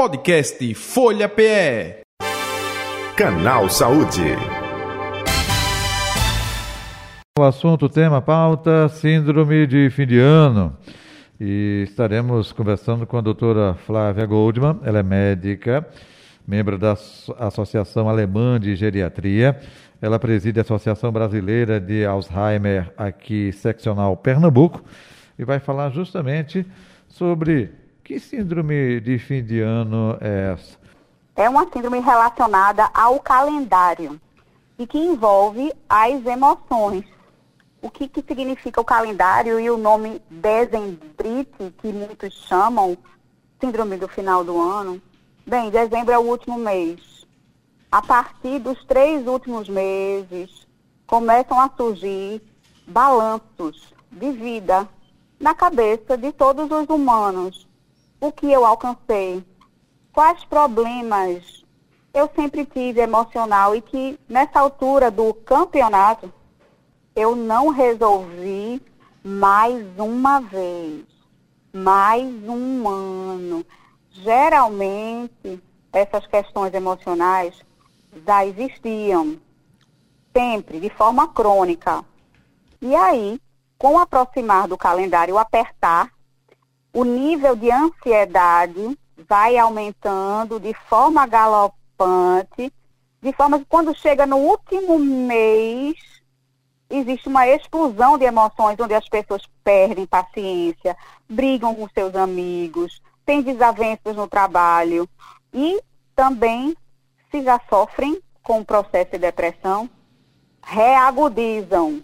Podcast Folha PE. Canal Saúde. O assunto, tema, pauta, síndrome de fim de ano. E estaremos conversando com a doutora Flávia Goldman, ela é médica, membro da Associação Alemã de Geriatria. Ela preside a Associação Brasileira de Alzheimer aqui, seccional Pernambuco, e vai falar justamente sobre que síndrome de fim de ano é essa? É uma síndrome relacionada ao calendário e que envolve as emoções. O que, que significa o calendário e o nome dezembrite, que muitos chamam síndrome do final do ano? Bem, dezembro é o último mês. A partir dos três últimos meses, começam a surgir balanços de vida na cabeça de todos os humanos o que eu alcancei, quais problemas eu sempre tive emocional e que nessa altura do campeonato eu não resolvi mais uma vez, mais um ano. Geralmente essas questões emocionais já existiam, sempre, de forma crônica. E aí, com o aproximar do calendário apertar, o nível de ansiedade vai aumentando de forma galopante, de forma que quando chega no último mês, existe uma explosão de emoções onde as pessoas perdem paciência, brigam com seus amigos, têm desavenças no trabalho e também, se já sofrem com o processo de depressão, reagudizam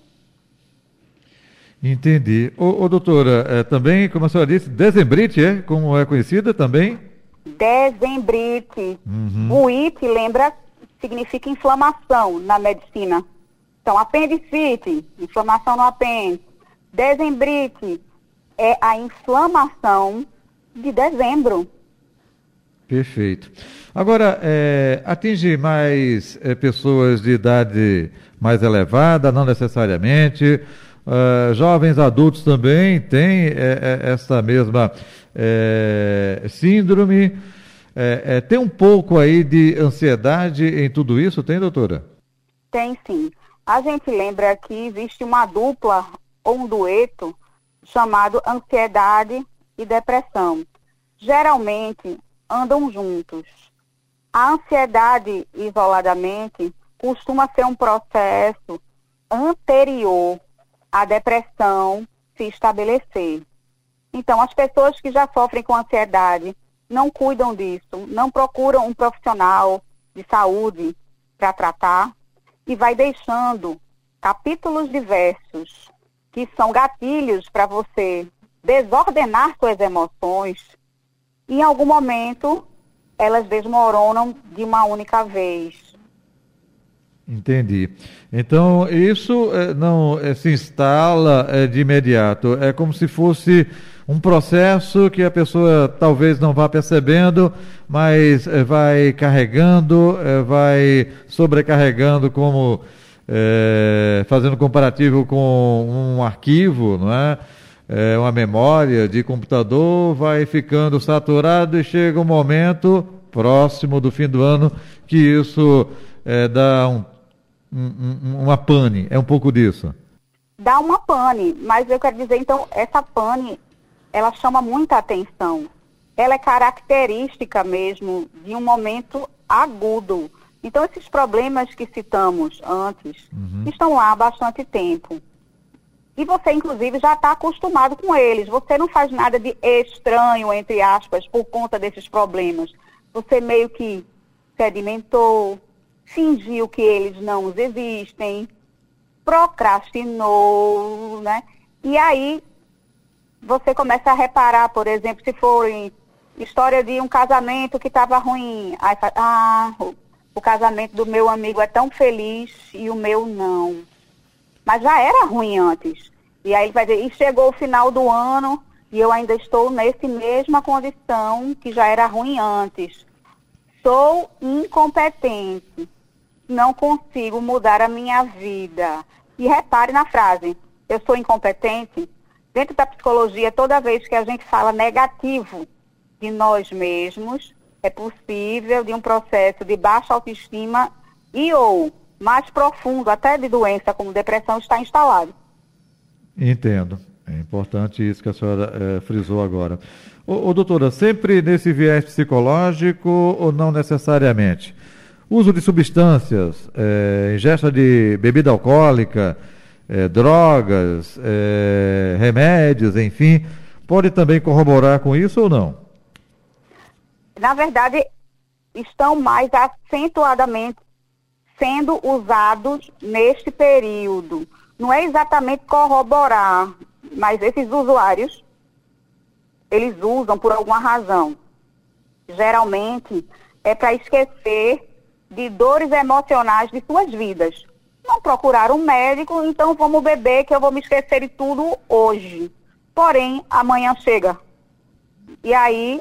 Entendi. Ô, ô doutora, é, também, como a senhora disse, dezembrite, é? Como é conhecida também? Dezembrite. Uhum. O IT, lembra, significa inflamação na medicina. Então, apendicite, inflamação no apêndice. Dezembrite é a inflamação de dezembro. Perfeito. Agora, é, atinge mais é, pessoas de idade mais elevada, não necessariamente. Uh, jovens adultos também têm é, é, essa mesma é, síndrome. É, é, tem um pouco aí de ansiedade em tudo isso, tem, doutora? Tem sim. A gente lembra que existe uma dupla ou um dueto chamado ansiedade e depressão. Geralmente andam juntos. A ansiedade isoladamente costuma ser um processo anterior a depressão se estabelecer. Então, as pessoas que já sofrem com ansiedade não cuidam disso, não procuram um profissional de saúde para tratar e vai deixando capítulos diversos que são gatilhos para você desordenar suas emoções. E, em algum momento, elas desmoronam de uma única vez. Entendi. Então, isso é, não é, se instala é, de imediato. É como se fosse um processo que a pessoa talvez não vá percebendo, mas é, vai carregando, é, vai sobrecarregando, como é, fazendo comparativo com um arquivo, não é? uma memória de computador, vai ficando saturado e chega um momento próximo do fim do ano que isso dá um um, uma pane, é um pouco disso. Dá uma pane, mas eu quero dizer, então, essa pane, ela chama muita atenção. Ela é característica mesmo de um momento agudo. Então, esses problemas que citamos antes uhum. estão lá há bastante tempo. E você, inclusive, já está acostumado com eles. Você não faz nada de estranho, entre aspas, por conta desses problemas. Você meio que sedimentou, fingiu que eles não existem, procrastinou, né? E aí você começa a reparar, por exemplo, se for história de um casamento que estava ruim, aí ah, o, casamento do meu amigo é tão feliz e o meu não. Mas já era ruim antes. E aí ele vai dizer, e chegou o final do ano e eu ainda estou nesse mesma condição que já era ruim antes. Sou incompetente não consigo mudar a minha vida. E repare na frase, eu sou incompetente. Dentro da psicologia, toda vez que a gente fala negativo de nós mesmos, é possível de um processo de baixa autoestima e ou mais profundo, até de doença como depressão, estar instalado. Entendo. É importante isso que a senhora é, frisou agora. Ô, ô, doutora, sempre nesse viés psicológico ou não necessariamente? Uso de substâncias, é, ingesta de bebida alcoólica, é, drogas, remédios, enfim, pode também corroborar com isso ou não? Na verdade, estão mais acentuadamente sendo usados neste período. Não é exatamente corroborar, mas esses usuários, eles usam por alguma razão. Geralmente é para esquecer de dores emocionais de suas vidas. Não procurar um médico, então vamos beber que eu vou me esquecer de tudo hoje. Porém, amanhã chega. E aí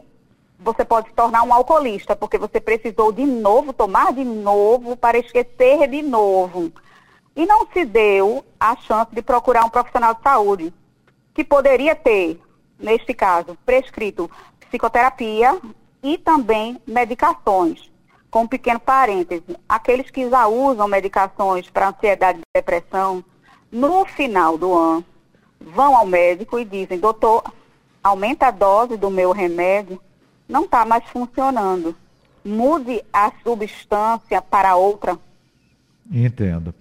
você pode se tornar um alcoolista, porque você precisou de novo, tomar de novo, para esquecer de novo. E não se deu a chance de procurar um profissional de saúde, que poderia ter, neste caso, prescrito psicoterapia e também medicações. Com um pequeno parêntese, aqueles que já usam medicações para ansiedade e depressão, no final do ano, vão ao médico e dizem, doutor, aumenta a dose do meu remédio, não está mais funcionando. Mude a substância para outra. Entendo.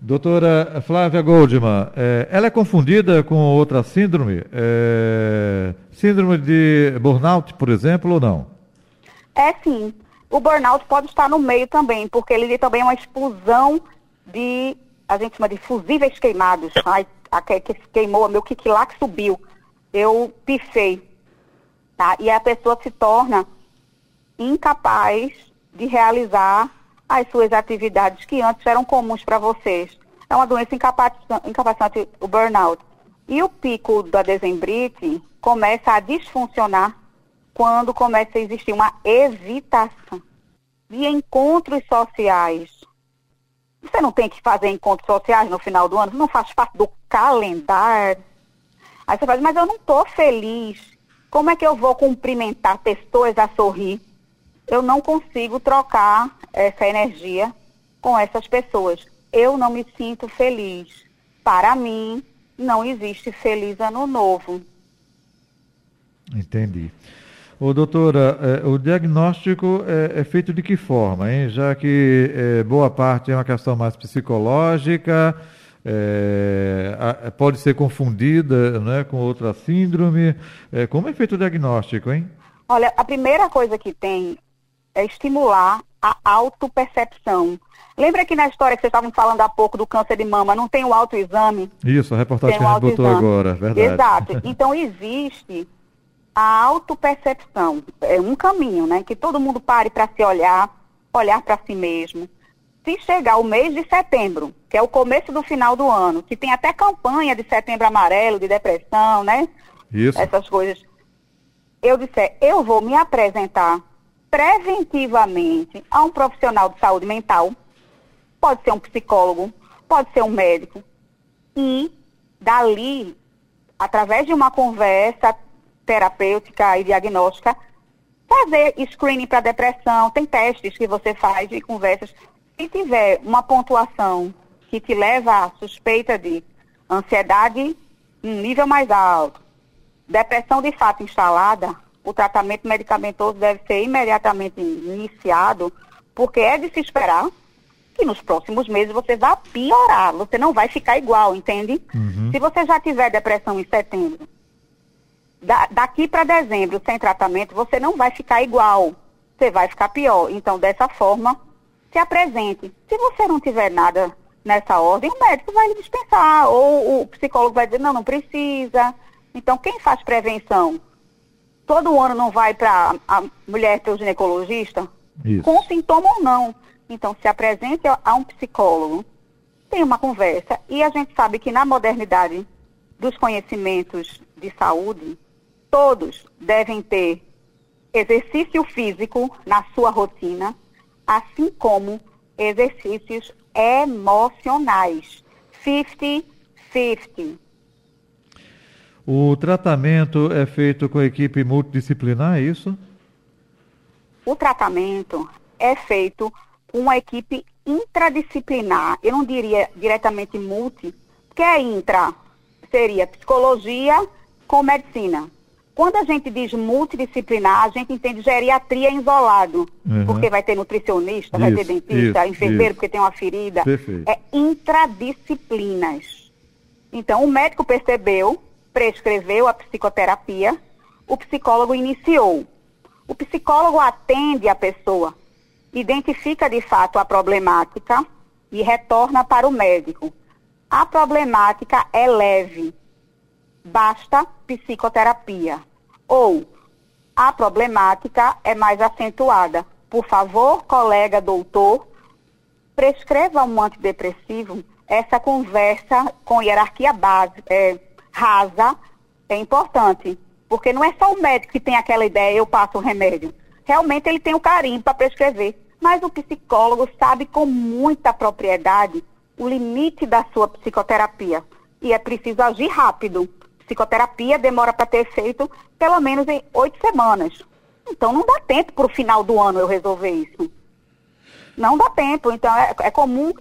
Doutora Flávia Goldman, é, ela é confundida com outra síndrome? É, síndrome de burnout, por exemplo, ou não? É sim. O burnout pode estar no meio também, porque ele também é uma explosão de, a gente chama de fusíveis queimados. Ai, aquele que queimou, meu que que subiu. Eu pifei tá? E a pessoa se torna incapaz de realizar as suas atividades que antes eram comuns para vocês. É uma doença incapacitante, o burnout. E o pico da desembrite começa a disfuncionar quando começa a existir uma evitação de encontros sociais. Você não tem que fazer encontros sociais no final do ano, não faz parte do calendário. Aí você fala, mas eu não estou feliz. Como é que eu vou cumprimentar pessoas a sorrir? Eu não consigo trocar essa energia com essas pessoas. Eu não me sinto feliz. Para mim, não existe feliz ano novo. Entendi. Ô, doutora, é, o diagnóstico é, é, feito de que forma, hein? Já que é, boa parte é uma questão mais psicológica, é, a, pode ser confundida né, com outra síndrome. É, como é feito o diagnóstico, hein? Olha, a primeira coisa que tem é estimular a autopercepção. Lembra que na história que vocês estavam falando há pouco do câncer de mama, não tem o autoexame? Isso, a reportagem que a gente botou agora, verdade. Exato. Então existe a autopercepção. É um caminho, né? Que todo mundo pare para se olhar, olhar para si mesmo se chegar o mês de setembro, que é o começo do final do ano, que tem até campanha de setembro amarelo, de depressão, né? Isso. Essas coisas. Eu disser, eu vou me apresentar preventivamente a um profissional de saúde mental, pode ser um psicólogo, pode ser um médico, e dali, através de uma conversa terapêutica e diagnóstica, fazer screening para depressão, tem testes que você faz e conversas se tiver uma pontuação que te leva à suspeita de ansiedade um nível mais alto, depressão de fato instalada, o tratamento medicamentoso deve ser imediatamente iniciado, porque é de se esperar que nos próximos meses você vá piorar, você não vai ficar igual, entende? Uhum. Se você já tiver depressão em setembro, da, daqui para dezembro sem tratamento, você não vai ficar igual, você vai ficar pior. Então, dessa forma, se apresente. Se você não tiver nada nessa ordem, o médico vai lhe dispensar, ou o psicólogo vai dizer, não, não precisa. Então, quem faz prevenção? Todo ano não vai para a mulher ter o ginecologista? Isso. Com sintoma ou não. Então, se apresente a um psicólogo, tem uma conversa, e a gente sabe que na modernidade dos conhecimentos de saúde, todos devem ter exercício físico na sua rotina, assim como exercícios emocionais. 50-50. O tratamento é feito com equipe multidisciplinar, é isso? O tratamento é feito com uma equipe intradisciplinar, eu não diria diretamente multi, porque é intra, seria psicologia com medicina. Quando a gente diz multidisciplinar, a gente entende geriatria isolado, uhum. porque vai ter nutricionista, isso, vai ter dentista, isso, enfermeiro, isso. porque tem uma ferida. Perfeito. É intradisciplinas. Então, o médico percebeu, prescreveu a psicoterapia, o psicólogo iniciou. O psicólogo atende a pessoa, identifica de fato a problemática e retorna para o médico. A problemática é leve, basta psicoterapia. Ou a problemática é mais acentuada. Por favor, colega doutor, prescreva um antidepressivo. Essa conversa com hierarquia base, é, rasa é importante. Porque não é só o médico que tem aquela ideia, eu passo o remédio. Realmente ele tem o carinho para prescrever. Mas o psicólogo sabe com muita propriedade o limite da sua psicoterapia. E é preciso agir rápido psicoterapia demora para ter efeito pelo menos em oito semanas. Então não dá tempo para o final do ano eu resolver isso. Não dá tempo. Então é, é comum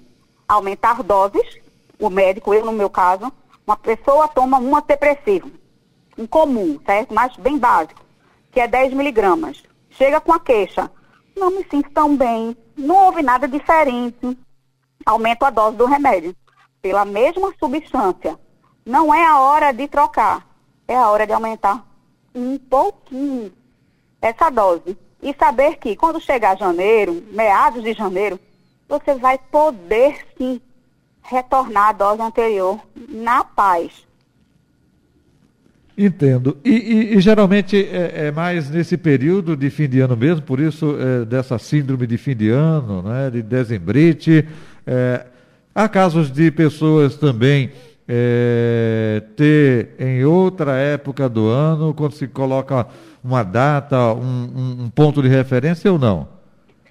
aumentar doses. O médico, eu no meu caso, uma pessoa toma um antidepressivo, um comum, certo? Mas bem básico, que é 10 miligramas. Chega com a queixa, não me sinto tão bem, não houve nada diferente. Aumento a dose do remédio pela mesma substância não é a hora de trocar, é a hora de aumentar um pouquinho essa dose. E saber que quando chegar janeiro, meados de janeiro, você vai poder sim retornar à dose anterior na paz. Entendo. E, e, e geralmente é, é, mais nesse período de fim de ano mesmo, por isso é, dessa síndrome de fim de ano, né, de dezembrite. É, há casos de pessoas também é, ter em outra época do ano, quando se coloca uma data, um, um ponto de referência ou não?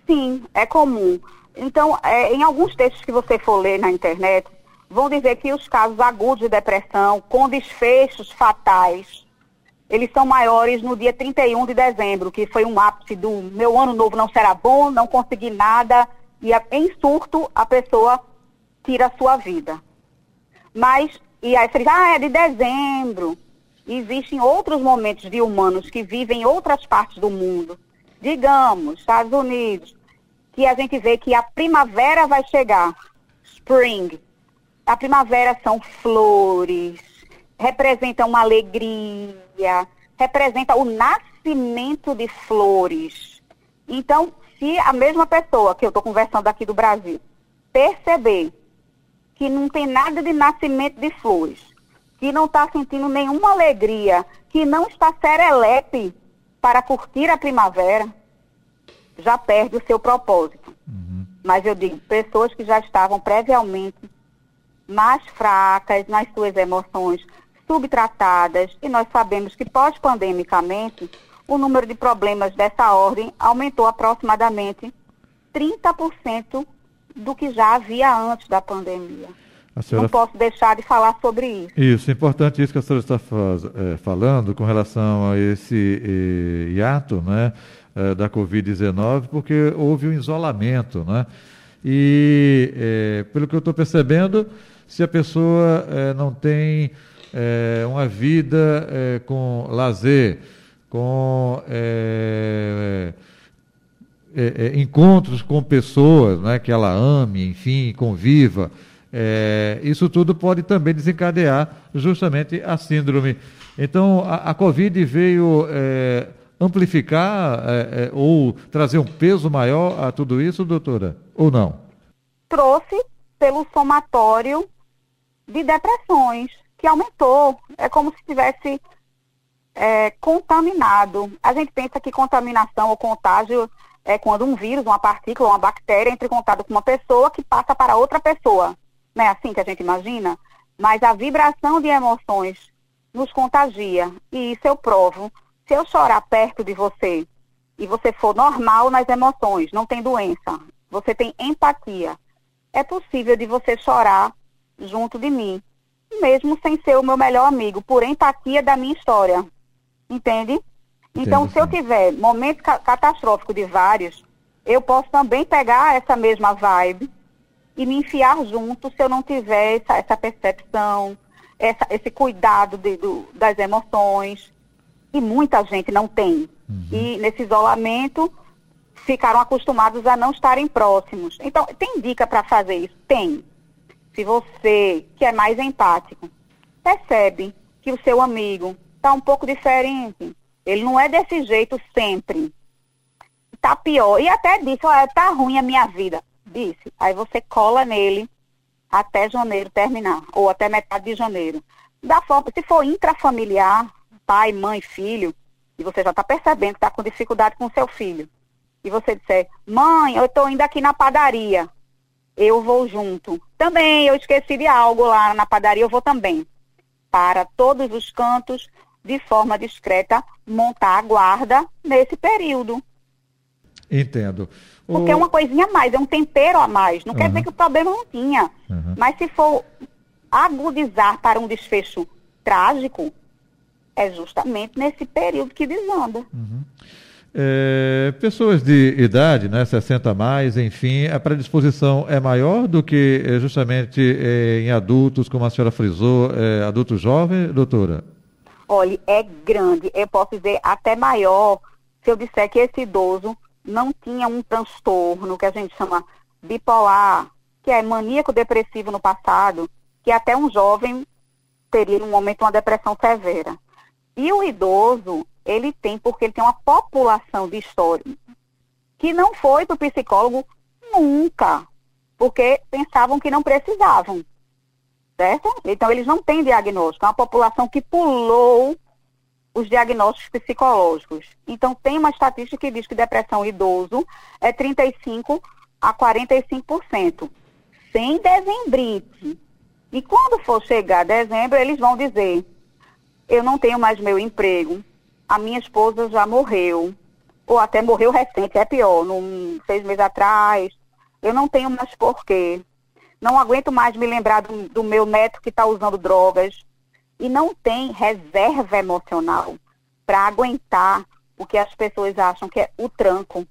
Sim, é comum. Então, é, em alguns textos que você for ler na internet, vão dizer que os casos agudos de depressão com desfechos fatais, eles são maiores no dia 31 de dezembro, que foi um ápice do meu ano novo não será bom, não consegui nada, e em surto a pessoa tira a sua vida. Mas, e aí você diz, ah, é de dezembro. Existem outros momentos de humanos que vivem em outras partes do mundo, digamos, Estados Unidos, que a gente vê que a primavera vai chegar, spring. A primavera são flores, representa uma alegria, representa o nascimento de flores. Então, se a mesma pessoa que eu estou conversando aqui do Brasil perceber que não tem nada de nascimento de flores, que não está sentindo nenhuma alegria, que não está serelepe para curtir a primavera, já perde o seu propósito. Uhum. Mas eu digo, pessoas que já estavam previamente mais fracas nas suas emoções, subtratadas, e nós sabemos que pós-pandemicamente o número de problemas dessa ordem aumentou aproximadamente 30% do que já havia antes da pandemia. Senhora... Não posso deixar de falar sobre isso. Isso, importante isso que a senhora está faz, é, falando com relação a esse é, hiato né, é, da Covid-19, porque houve um isolamento. Né? E, é, pelo que eu estou percebendo, se a pessoa é, não tem é, uma vida com lazer, com é, é, encontros com pessoas né, que ela ame, enfim, conviva, é, isso tudo pode também desencadear justamente a síndrome. Então, a, a Covid veio é, amplificar é, é, ou trazer um peso maior a tudo isso, doutora? Ou não? Trouxe pelo somatório de depressões, que aumentou. É como se tivesse é, contaminado. A gente pensa que contaminação ou contágio é quando um vírus, uma partícula, uma bactéria entra em contato com uma pessoa que passa para outra pessoa. Não é assim que a gente imagina? Mas a vibração de emoções nos contagia. E isso eu provo. Se eu chorar perto de você e você for normal nas emoções, não tem doença, você tem empatia, é possível de você chorar junto de mim, mesmo sem ser o meu melhor amigo, por empatia da minha história. Entende? Então, se eu tiver momento ca- catastrófico de vários, eu posso também pegar essa mesma vibe e me enfiar junto se eu não tiver essa, essa percepção, essa- esse cuidado de- do- das emoções. E muita gente não tem. E nesse isolamento ficaram acostumados a não estarem próximos. Então, tem dica para fazer isso? Tem. Se você, que é mais empático, percebe que o seu amigo está um pouco diferente, ele não é desse jeito sempre, tá pior, e até disse, olha, tá ruim a minha vida, disse. Aí você cola nele até janeiro terminar, ou até metade de janeiro. Da forma, se for intrafamiliar, pai, mãe, filho, e você já está percebendo que está com dificuldade com seu filho, e você disser, mãe, eu estou indo aqui na padaria, eu vou junto. Também, eu esqueci de algo lá na padaria, eu vou também. Para todos os cantos, de forma discreta, montar a guarda nesse período. Entendo. O- Porque é uma coisinha a mais, é um tempero a mais. Não quer Uhum. dizer que o problema não tinha. Uhum. Mas se for agudizar para um desfecho trágico, é justamente nesse período que desanda. É, pessoas de idade, né, 60 a mais, enfim, a predisposição é maior do que eh, justamente eh, em adultos, como a senhora frisou, eh, adultos jovens, doutora? Olha, é grande. Eu posso dizer até maior se eu disser que esse idoso não tinha um transtorno que a gente chama bipolar, que é maníaco depressivo no passado, que até um jovem teria num momento uma depressão severa. E o idoso, ele tem, porque ele tem uma população de história que não foi para o psicólogo nunca, porque pensavam que não precisavam certo? Então, eles não têm diagnóstico. É uma população que pulou os diagnósticos psicológicos. Então, tem uma estatística que diz que depressão idoso é 35% a 45%, sem dezembrite. E quando for chegar dezembro, eles vão dizer, eu não tenho mais meu emprego, a minha esposa já morreu, ou até morreu recente, é pior, num, seis meses atrás, eu não tenho mais porquê, não aguento mais me lembrar do, do meu neto que está usando drogas e não tem reserva emocional para aguentar o que as pessoas acham que é o tranco.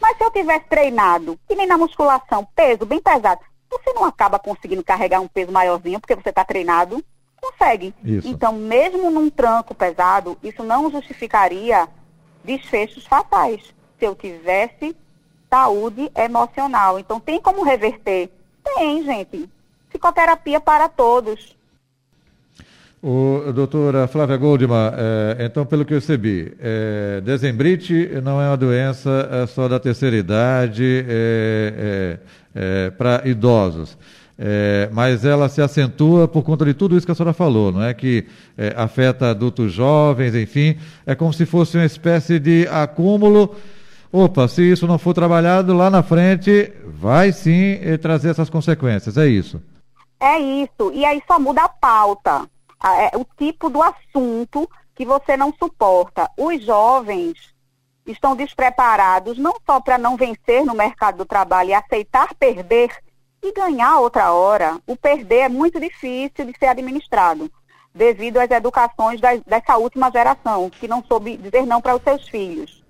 Mas se eu tivesse treinado, que nem na musculação, peso bem pesado, você não acaba conseguindo carregar um peso maiorzinho porque você está treinado? Consegue. Isso. Então, mesmo num tranco pesado, isso não justificaria desfechos fatais. Se eu tivesse saúde emocional. Então, tem como reverter? Tem, gente. Psicoterapia para todos. O doutora Flávia Goldman, eh, então, pelo que eu percebi, eh, dezembrite não é uma doença eh, só da terceira idade para idosos, Eh, mas ela se acentua por conta de tudo isso que a senhora falou, não é? Que eh, afeta adultos jovens, enfim, é como se fosse uma espécie de acúmulo. Opa, se isso não for trabalhado lá na frente, vai sim eh, trazer essas consequências, é isso. É isso. E aí só muda a pauta. a- é, o tipo do assunto que você não suporta. Os jovens estão despreparados não só para não vencer no mercado do trabalho e aceitar perder e ganhar outra hora. O perder é muito difícil de ser administrado, devido às educações das- dessa última geração, que não soube dizer não para os seus filhos.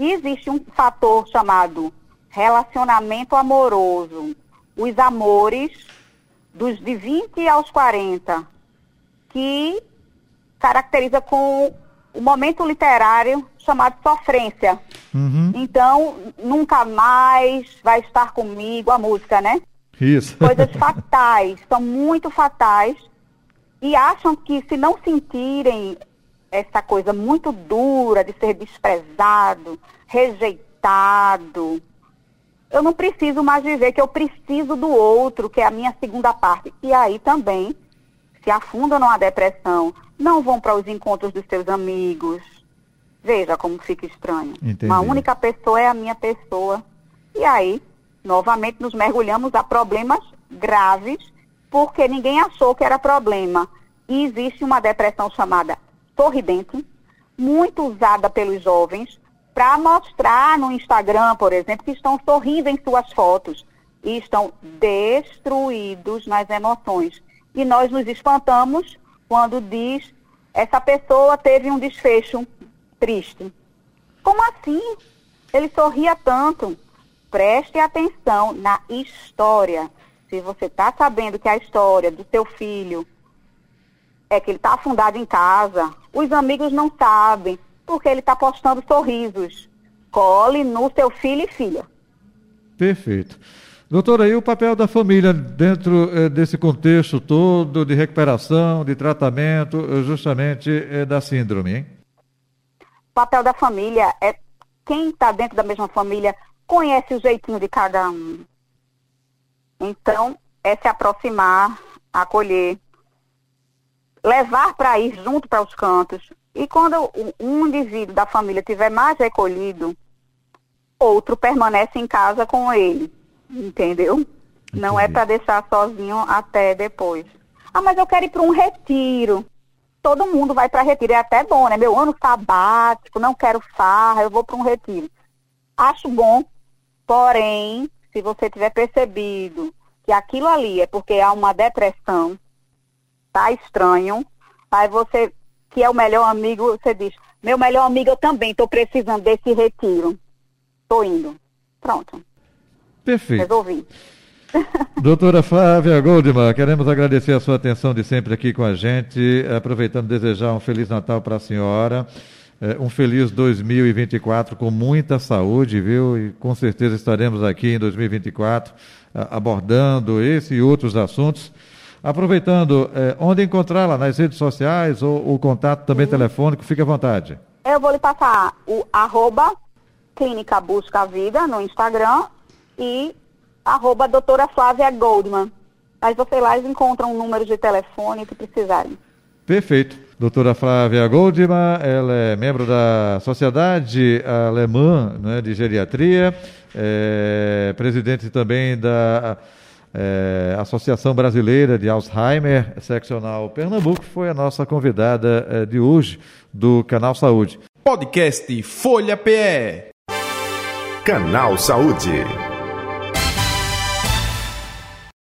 E existe um fator chamado relacionamento amoroso. Os amores dos de 20 aos 40, que caracteriza com o momento literário chamado sofrência. Uhum. Então, nunca mais vai estar comigo a música, né? Isso. Coisas fatais, são muito fatais e acham que se não sentirem essa coisa muito dura de ser desprezado, rejeitado, eu não preciso mais viver, que eu preciso do outro, que é a minha segunda parte. E aí também se afundam numa depressão, não vão para os encontros dos seus amigos. Veja como fica estranho. Entendi. Uma única pessoa é a minha pessoa. E aí, novamente, nos mergulhamos a problemas graves, porque ninguém achou que era problema. E existe uma depressão chamada sorridente, muito usada pelos jovens, para mostrar no Instagram, por exemplo, que estão sorrindo em suas fotos e estão destruídos nas emoções. E nós nos espantamos quando diz essa pessoa teve um desfecho triste. Como assim? Ele sorria tanto. Preste atenção na história. Se você está sabendo que a história do seu filho é que ele está afundado em casa, os amigos não sabem, porque ele está postando sorrisos. Cole no seu filho e filha. Perfeito. Doutora, e o papel da família dentro eh, desse contexto todo de recuperação, de tratamento, eh, justamente eh, da síndrome, hein? O papel da família é quem está dentro da mesma família conhece o jeitinho de cada um. Então, é se aproximar, acolher, levar para ir junto para os cantos. E quando um indivíduo da família tiver mais recolhido, outro permanece em casa com ele entendeu? Entendi. Não é para deixar sozinho até depois. Ah, mas eu quero ir para um retiro. Todo mundo vai para retiro, é até bom, né? Meu ano sabático, não quero farra, eu vou para um retiro. Acho bom, porém, se você tiver percebido que aquilo ali é porque há uma depressão, tá estranho, aí você, que é o melhor amigo, você diz, meu melhor amigo, eu também estou precisando desse retiro. Estou indo. Pronto. Perfeito. Resolvi. Doutora Flávia Goldman, queremos agradecer a sua atenção de sempre aqui com a gente, aproveitando desejar um Feliz Natal para a senhora, eh, um feliz 2024 com muita saúde, viu? E com certeza estaremos aqui em 2024 abordando esse e outros assuntos. Aproveitando, eh, onde encontrá-la? Nas redes sociais ou o contato também Sim. telefônico? Fique à vontade. Eu vou lhe passar o arroba Clínica Busca Vida no Instagram e arroba doutora Flávia Goldman. Aí vocês lá encontram um número de telefone que precisarem. Perfeito. Doutora Flávia Goldman, ela é membro da Sociedade Alemã né, de Geriatria, é presidente também da é, Associação Brasileira de Alzheimer, seccional Pernambuco, foi a nossa convidada é, de hoje do Canal Saúde. Podcast Folha PE. Canal Saúde.